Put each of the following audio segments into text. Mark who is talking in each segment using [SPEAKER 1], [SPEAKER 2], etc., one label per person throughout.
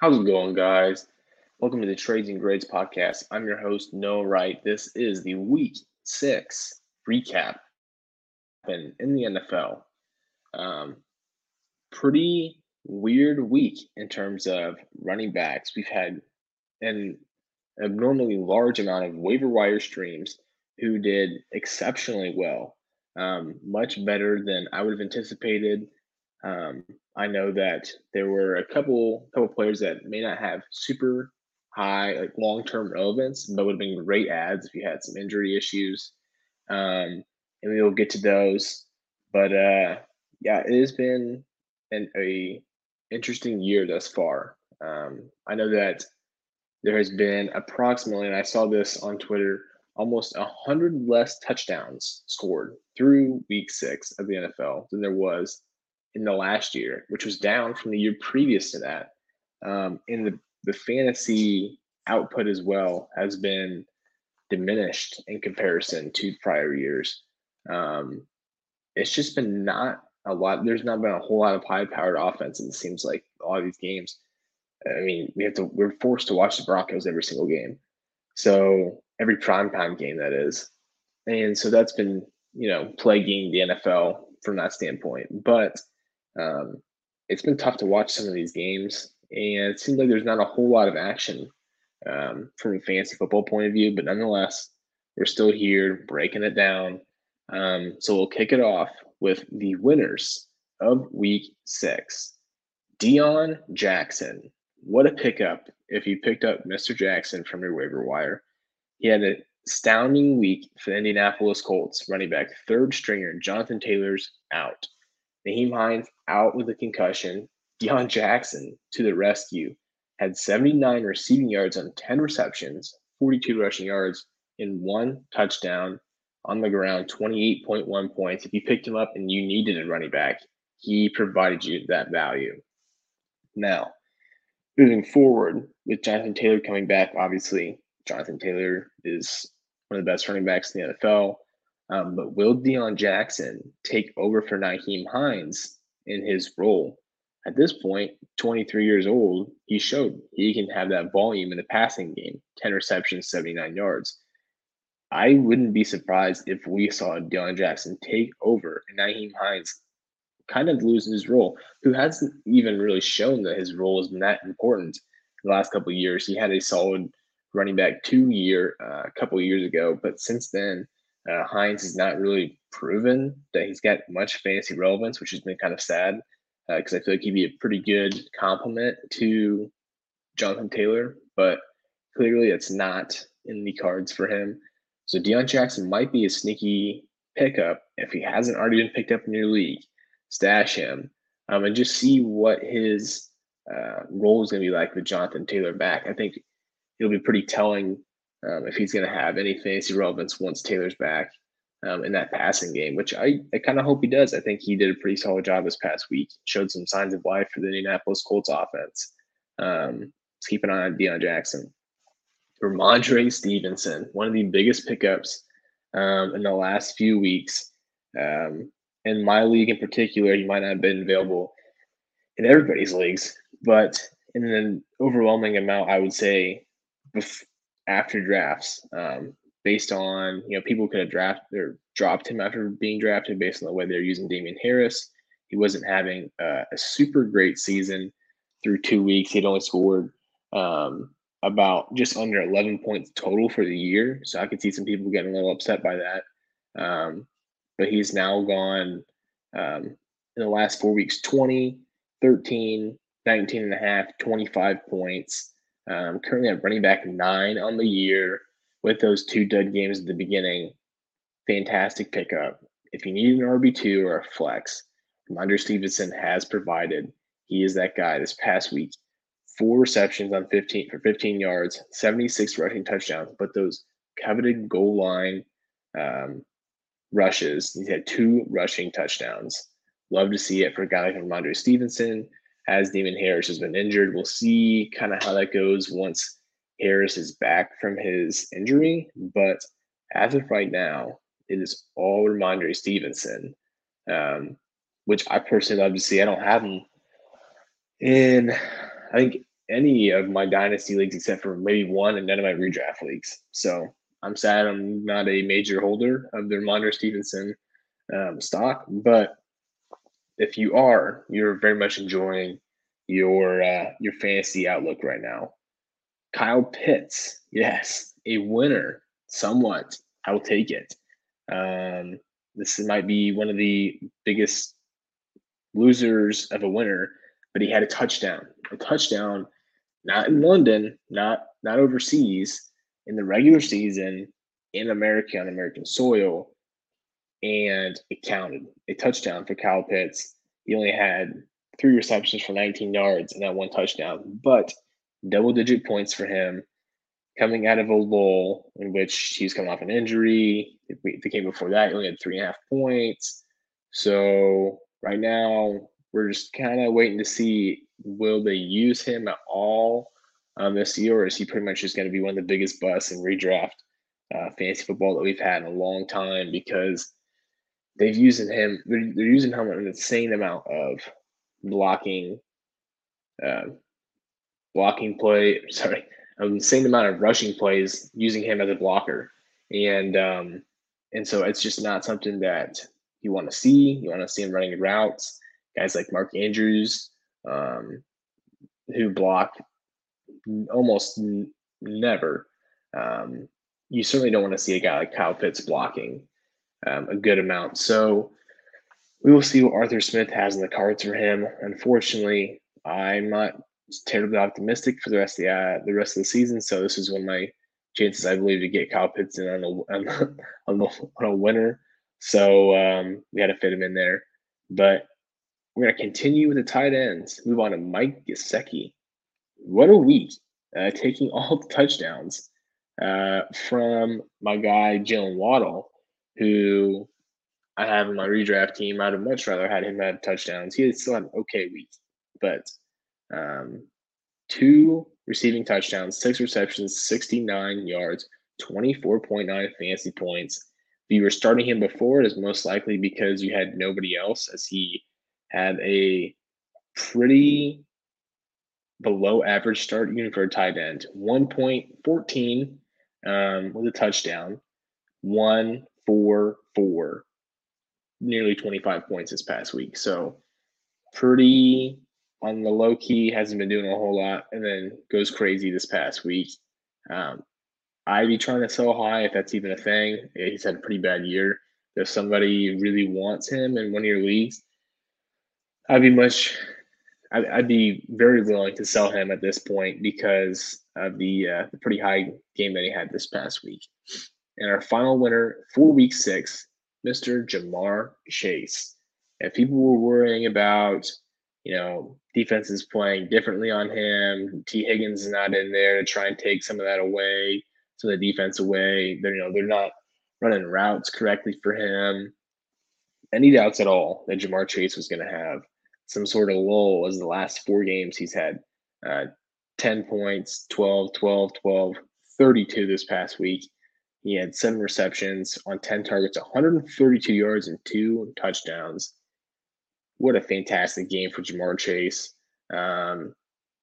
[SPEAKER 1] How's it going, guys? Welcome to the Trades and Grades podcast. I'm your host, Noah Wright. This is the week six recap in, the NFL. Um, pretty weird week in terms of running backs. We've had an abnormally large amount of waiver wire streams who did exceptionally well, um, much better than I would have anticipated. Um, I know that there were a couple couple players that may not have super high like long term relevance, but would have been great adds if you had some injury issues. Um, and we will get to those. But uh, yeah, it has been an a interesting year thus far. Um, I know that there has been approximately, and I saw this on Twitter, almost a hundred less touchdowns scored through week six of the NFL than there was in the last year, which was down from the year previous to that. Um, and the, the fantasy output as well has been diminished in comparison to prior years. Um, it's just been not a lot. There's not been a whole lot of high powered offense. It seems like a lot of these games. I mean, we have to. We're forced to watch the Broncos every single game, so every prime time game that is, and so that's been you know plaguing the NFL from that standpoint. But um, it's been tough to watch some of these games, and it seems like there's not a whole lot of action um, from a fantasy football point of view. But nonetheless, we're still here breaking it down. Um, so we'll kick it off with the winners of Week Six. Deon Jackson. What a pickup! If you picked up Mr. Jackson from your waiver wire, he had an astounding week for the Indianapolis Colts running back third stringer Jonathan Taylor's out. Nyheim Hines out with a concussion. Deon Jackson to the rescue. Had 79 receiving yards on 10 receptions, 42 rushing yards, and one touchdown on the ground, 28.1 points. If you picked him up and you needed a running back, he provided you that value. Now, moving forward with Jonathan Taylor coming back, obviously, Jonathan Taylor is one of the best running backs in the NFL. Um, but will Deon Jackson take over for Nyheim Hines in his role? At this point, 23 years old, he showed he can have that volume in the passing game 10 receptions, 79 yards. I wouldn't be surprised if we saw Deon Jackson take over and Nyheim Hines kind of lose his role, who hasn't even really shown that his role has been that important the last couple years. He had a solid running back two year uh, a couple years ago, but since then, uh, Hines has not really proven that he's got much fantasy relevance, which has been kind of sad because uh, I feel like he'd be a pretty good complement to Jonathan Taylor, but clearly it's not in the cards for him. So Deon Jackson might be a sneaky pickup if he hasn't already been picked up in your league. Stash him um, and just see what his uh, role is going to be like with Jonathan Taylor back. I think it'll be pretty telling um, if he's going to have any fantasy relevance once Taylor's back um, in that passing game, which I, I kind of hope he does. I think he did a pretty solid job this past week, showed some signs of life for the Indianapolis Colts offense. Um, keep an eye on Deon Jackson. Rhamondre Stevenson, one of the biggest pickups um, in the last few weeks. Um, in my league in particular, he might not have been available in everybody's leagues, but in an overwhelming amount, I would say after drafts, um, based on you know people could have drafted or dropped him after being drafted based on the way they're using Damien Harris. He wasn't having uh, a super great season through two weeks. He'd only scored um, about just under 11 points total for the year. So I could see some people getting a little upset by that. Um, but he's now gone um, in the last four weeks 20, 13, 19 and a half, 25 points. Um, currently at running back nine on the year with those two dud games at the beginning. Fantastic pickup. If you need an RB2 or a flex, Rhamondre Stevenson has provided. He is that guy this past week. Four receptions on 15 for 15 yards, 76 rushing touchdowns, but those coveted goal line um, rushes. He's had two rushing touchdowns. Love to see it for a guy like Rhamondre Stevenson as Damien Harris has been injured. We'll see kind of how that goes once Harris is back from his injury. But as of right now, it is all Rhamondre Stevenson, um, which I personally love to see. I don't have him in, I think any of my dynasty leagues except for maybe one and none of my redraft leagues. So I'm sad I'm not a major holder of the Rhamondre Stevenson um, stock, but if you are, you're very much enjoying your uh, your fantasy outlook right now. Kyle Pitts, yes, a winner, somewhat. I will take it. Um, this might be one of the biggest losers of a winner, but he had a touchdown. A touchdown, not in London, not not overseas, in the regular season in America on American soil, and it counted. A touchdown for Kyle Pitts. He only had three receptions for 19 yards and that one touchdown, but double digit points for him coming out of a lull in which he's coming off an injury. The game before that, he only had three and a half points. So right now, we're just kind of waiting to see will they use him at all um, this year, or is he pretty much just going to be one of the biggest busts in redraft uh, fantasy football that we've had in a long time because they've used him. They're, they're using him an insane amount of blocking, uh, blocking play. Sorry, an insane amount of rushing plays using him as a blocker, and um, and so it's just not something that you want to see. You want to see him running routes. Guys like Mark Andrews, um, who block almost n- never. Um, you certainly don't want to see a guy like Kyle Pitts blocking um, a good amount. So we will see what Arthur Smith has in the cards for him. Unfortunately, I'm not terribly optimistic for the rest of the uh, the rest of the season. So this is one of my chances, I believe, to get Kyle Pitts in on a on, on, on a winner. So um, we had to fit him in there. But we're to continue with the tight ends. Move on to Mike Gesicki. What a week! Uh, taking all the touchdowns uh, from my guy Jaylen Waddle, who I have in my redraft team. I'd have much rather had him have touchdowns. He still had an okay week, but um, two receiving touchdowns, six receptions, 69 yards, 24.9 fantasy points. If you were starting him before, it is most likely because you had nobody else, as he had a pretty below average start even for a tight end. 1.14 um, with a touchdown, one, four, four nearly 25 points this past week. So pretty on the low key, hasn't been doing a whole lot, and then goes crazy this past week. Um, I'd be trying to sell high if that's even a thing. He's had a pretty bad year. If somebody really wants him in one of your leagues, I'd be much. I'd, I'd be very willing to sell him at this point because of the, uh, the pretty high game that he had this past week. And our final winner for week six Mr. Ja'Marr Chase. If people were worrying about, you know, defenses playing differently on him, Tee Higgins is not in there to try and take some of that away, some of the defense away. They're, you know, they're not running routes correctly for him. Any doubts at all that Ja'Marr Chase was going to have some sort of lull as the last four games he's had uh, 10 points, 12, 12, 12, 32 this past week. He had seven receptions on 10 targets, 132 yards, and two touchdowns. What a fantastic game for Ja'Marr Chase um,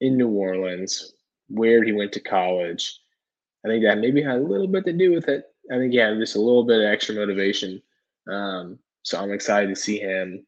[SPEAKER 1] in New Orleans, where he went to college. I think that maybe had a little bit to do with it. I think he had just a little bit of extra motivation. Um, so I'm excited to see him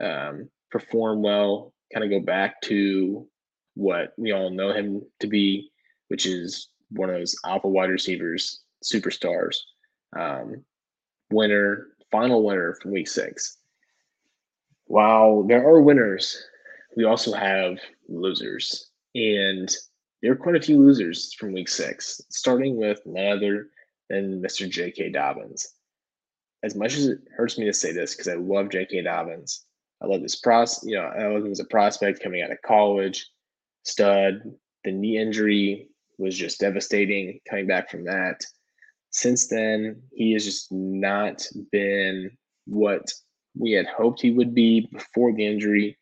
[SPEAKER 1] um, perform well, kind of go back to what we all know him to be, which is one of those alpha wide receivers superstars. Um, winner, final winner from week six. While there are winners, we also have losers. And there are quite a few losers from week six, starting with none other than Mr. J.K. Dobbins. As much as it hurts me to say this, because I love J.K. Dobbins, I love this pros, you know, I love him as a prospect coming out of college, stud. The knee injury was just devastating coming back from that since then, he has just not been what we had hoped he would be before the injury.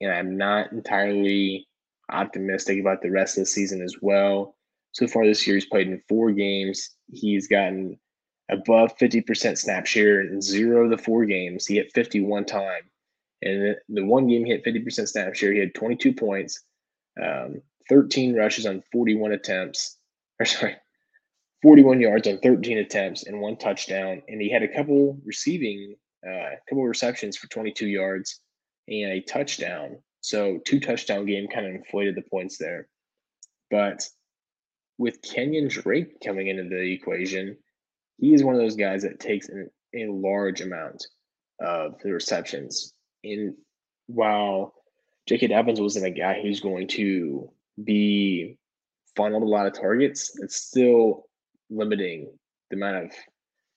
[SPEAKER 1] And I'm not entirely optimistic about the rest of the season as well. So far this year, he's played in four games. He's gotten above 50% snap share in zero of the four games. He hit 51 time. And the one game he hit 50% snap share, he had 22 points, um, 13 rushes on 41 attempts, or sorry, 41 yards on 13 attempts and one touchdown. And he had a couple receiving, uh, a couple receptions for 22 yards and a touchdown. So two touchdown game kind of inflated the points there. But with Kenyan Drake coming into the equation, he is one of those guys that takes an, a large amount of the receptions. And while J.K. Dobbins wasn't a guy who's going to be funneled a lot of targets, it's still limiting the amount of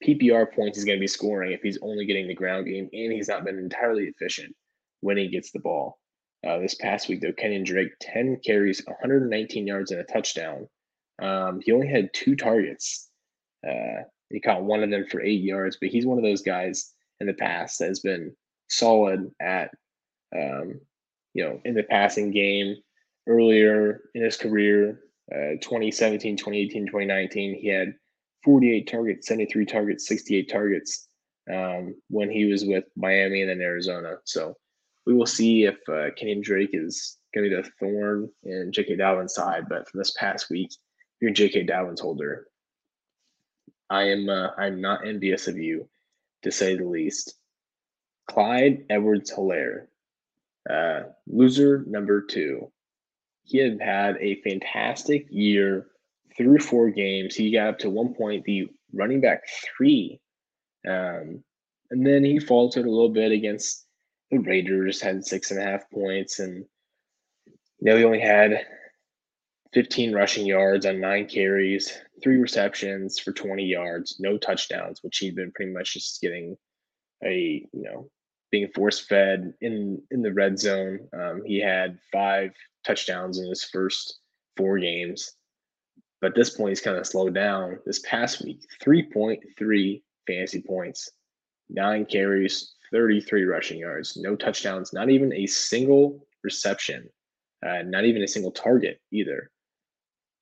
[SPEAKER 1] PPR points he's going to be scoring if he's only getting the ground game and he's not been entirely efficient when he gets the ball. Uh, this past week, though, Kenyan Drake, 10 carries, 119 yards, and a touchdown. Um, he only had two targets. Uh, he caught one of them for eight yards, but he's one of those guys in the past that has been solid at, um, you know, in the passing game earlier in his career. Uh, 2017, 2018, 2019, he had 48 targets, 73 targets, 68 targets um, when he was with Miami and then Arizona. So we will see if uh, Kenyan Drake is going to be the thorn in J.K. Dobbins' side. But for this past week, you're J.K. Dobbins holder. I am uh, I'm not envious of you, to say the least. Clyde Edwards Helaire, uh, loser number two. He had had a fantastic year through four games. He got up to one point the running back three. Um, and then he faltered a little bit against the Raiders, had six and a half points. And, you know, he only had 15 rushing yards on nine carries, three receptions for 20 yards, no touchdowns, which he'd been pretty much just getting a, you know, being force fed in in the red zone. Um, he had five touchdowns in his first four games, but at this point he's kind of slowed down. This past week, three point three fantasy points, nine carries, thirty three rushing yards, no touchdowns, not even a single reception, uh, not even a single target either.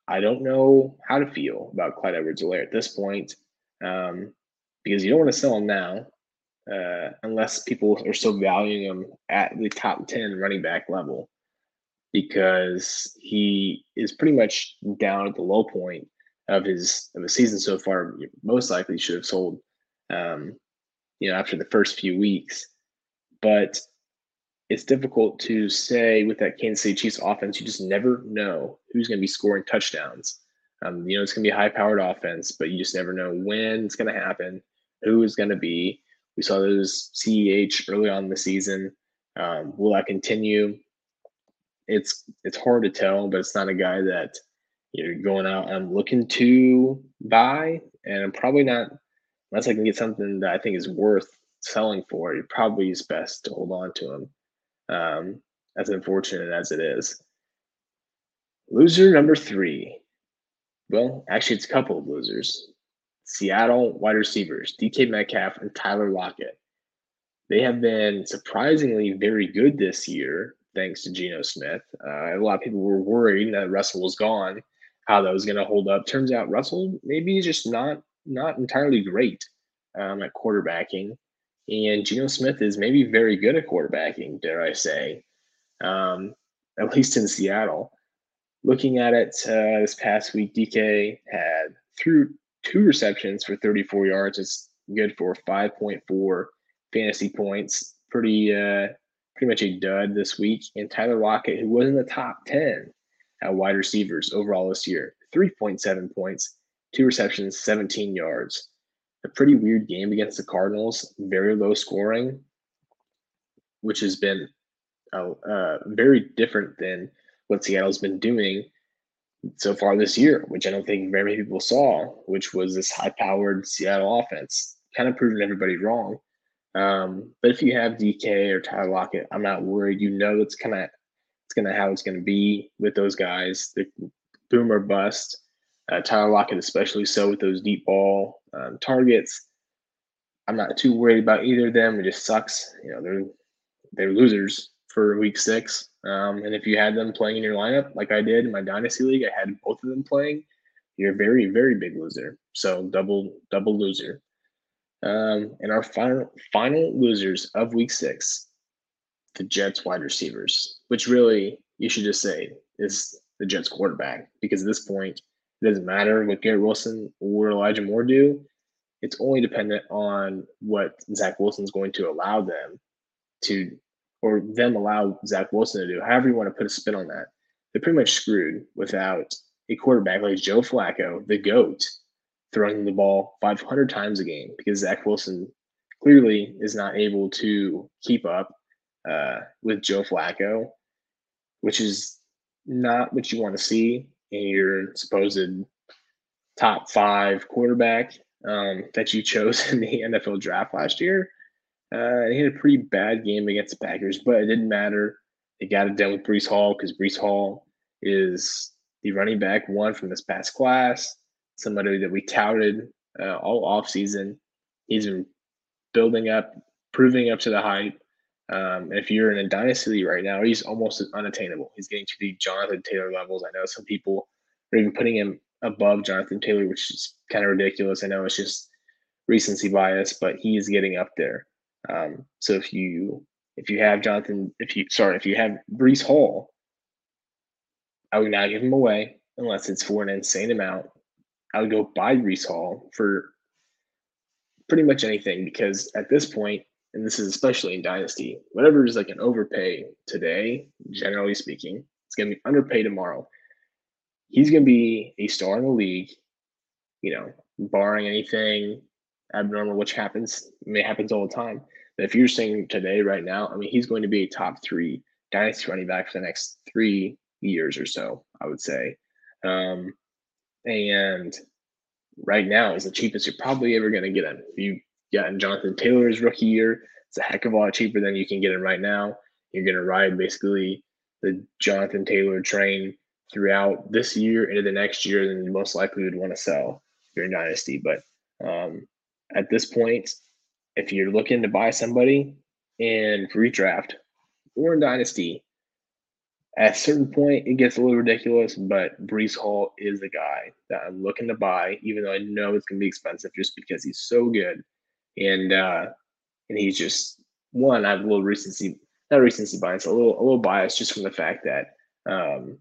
[SPEAKER 1] I don't know how to feel about Clyde Edwards-Helaire at this point um, because you don't want to sell him now uh, unless people are still valuing him at the top 10 running back level because he is pretty much down at the low point of his of the season so far. Most likely should have sold, um, you know, after the first few weeks. But it's difficult to say with that Kansas City Chiefs offense. You just never know who's going to be scoring touchdowns. Um, you know, it's going to be a high-powered offense, but you just never know when it's going to happen, who is going to be. We saw those CEH early on in the season. Um, will that continue? It's it's hard to tell, but it's not a guy that you're going out. I'm looking to buy, and I'm probably not unless I can get something that I think is worth selling for. It probably is best to hold on to him. Um, as unfortunate as it is. Loser number three. Well, actually, it's a couple of losers. Seattle wide receivers, DK Metcalf and Tyler Lockett. They have been surprisingly very good this year, thanks to Geno Smith. Uh, a lot of people were worried that Russell was gone, how that was going to hold up. Turns out Russell maybe is just not not entirely great um, at quarterbacking, and Geno Smith is maybe very good at quarterbacking, dare I say, um, at least in Seattle. Looking at it uh, this past week, DK had through two receptions for 34 yards. It's good for 5.4 fantasy points. Pretty uh, pretty much a dud this week. And Tyler Lockett, who was in the top 10 at wide receivers overall this year, 3.7 points, two receptions, 17 yards. A pretty weird game against the Cardinals, very low scoring, which has been uh, uh, very different than what Seattle's been doing so far this year, which I don't think very many people saw, which was this high powered Seattle offense, kind of proving everybody wrong. Um, but if you have DK or Tyler Lockett, I'm not worried. You know it's kind of it's gonna how it's gonna be with those guys. The boom or bust. Uh, Lockett, especially so with those deep ball um, targets. I'm not too worried about either of them. It just sucks. You know, they're they're losers for week six. Um, and if you had them playing in your lineup, like I did in my dynasty league, I had both of them playing. You're a very, very big loser. So double, double loser. Um, and our final, final losers of week six, the Jets wide receivers, which really you should just say is the Jets quarterback because at this point, it doesn't matter what Garrett Wilson or Elijah Moore do. It's only dependent on what Zach Wilson's going to allow them to, or them allow Zach Wilson to do. However, you want to put a spin on that. They're pretty much screwed without a quarterback like Joe Flacco, the GOAT, throwing the ball 500 times a game because Zach Wilson clearly is not able to keep up uh, with Joe Flacco, which is not what you want to see in your supposed top five quarterback um, that you chose in the NFL draft last year. Uh, he had a pretty bad game against the Packers, but it didn't matter. They got it done with Breece Hall because Breece Hall is the running back one from this past class, somebody that we touted uh, all off season. He's been building up, proving up to the hype. Um, if you're in a dynasty right now, he's almost unattainable. He's getting to the Jonathan Taylor levels. I know some people are even putting him above Jonathan Taylor, which is kind of ridiculous. I know it's just recency bias, but he is getting up there. Um, so if you if you have Jonathan, if you sorry, if you have Breece Hall, I would not give him away unless it's for an insane amount. I would go buy Breece Hall for pretty much anything because at this point, and this is especially in Dynasty, whatever is like an overpay today, generally speaking, it's going to be underpay tomorrow. He's going to be a star in the league, you know, barring anything abnormal, which happens, I mean, happens all the time. But if you're saying today, right now, I mean, he's going to be a top three Dynasty running back for the next three years or so, I would say. Um, and right now is the cheapest you're probably ever going to get him. If you got in Jonathan Taylor's rookie year, it's a heck of a lot cheaper than you can get him right now. You're going to ride basically the Jonathan Taylor train throughout this year into the next year, then you most likely would want to sell your dynasty. But um, at this point, if you're looking to buy somebody in redraft or in dynasty, at a certain point, it gets a little ridiculous, but Breece Hall is the guy that I'm looking to buy, even though I know it's going to be expensive just because he's so good. And uh, and he's just one, I have a little recency, not recency bias, a little a little bias just from the fact that um,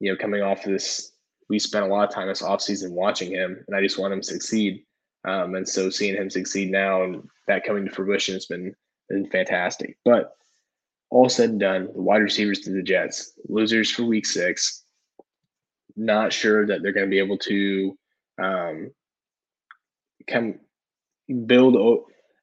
[SPEAKER 1] you know, coming off of this, we spent a lot of time this offseason watching him, and I just want him to succeed. Um, and so seeing him succeed now and that coming to fruition has been been fantastic. But all said and done, the wide receivers to the Jets, losers for week six. Not sure that they're going to be able to um, come build.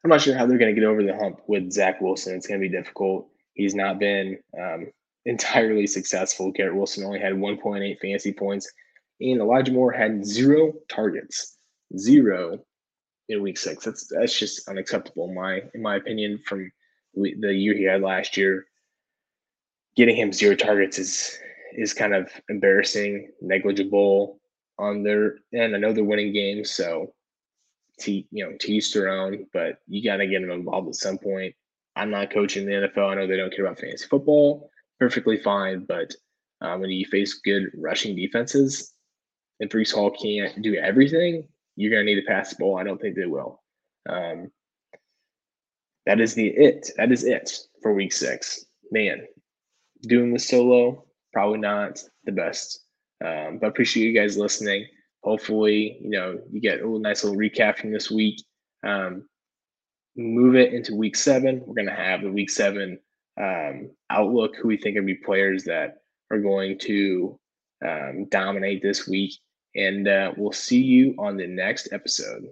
[SPEAKER 1] I'm not sure how they're going to get over the hump with Zach Wilson. It's going to be difficult. He's not been um, entirely successful. Garrett Wilson only had 1.8 fantasy points, and Elijah Moore had zero targets. Zero in week six. That's that's just unacceptable in my in my opinion from the year he had last year. Getting him zero targets is is kind of embarrassing, negligible on their and I know they're winning games, so to you know, to each their own, but you gotta get them involved at some point. I'm not coaching the NFL. I know they don't care about fantasy football. Perfectly fine, but uh, when you face good rushing defenses, and Breece Hall can't do everything, you're gonna need to pass the ball. I don't think they will. Um, that is the it. That is it for week six. Man, doing this solo, probably not the best. Um, but appreciate you guys listening. Hopefully, you know, you get a little nice little recap from this week. Um, move it into week seven. We're gonna have the week seven um, outlook, who we think are be players that are going to um, dominate this week. And uh, we'll see you on the next episode.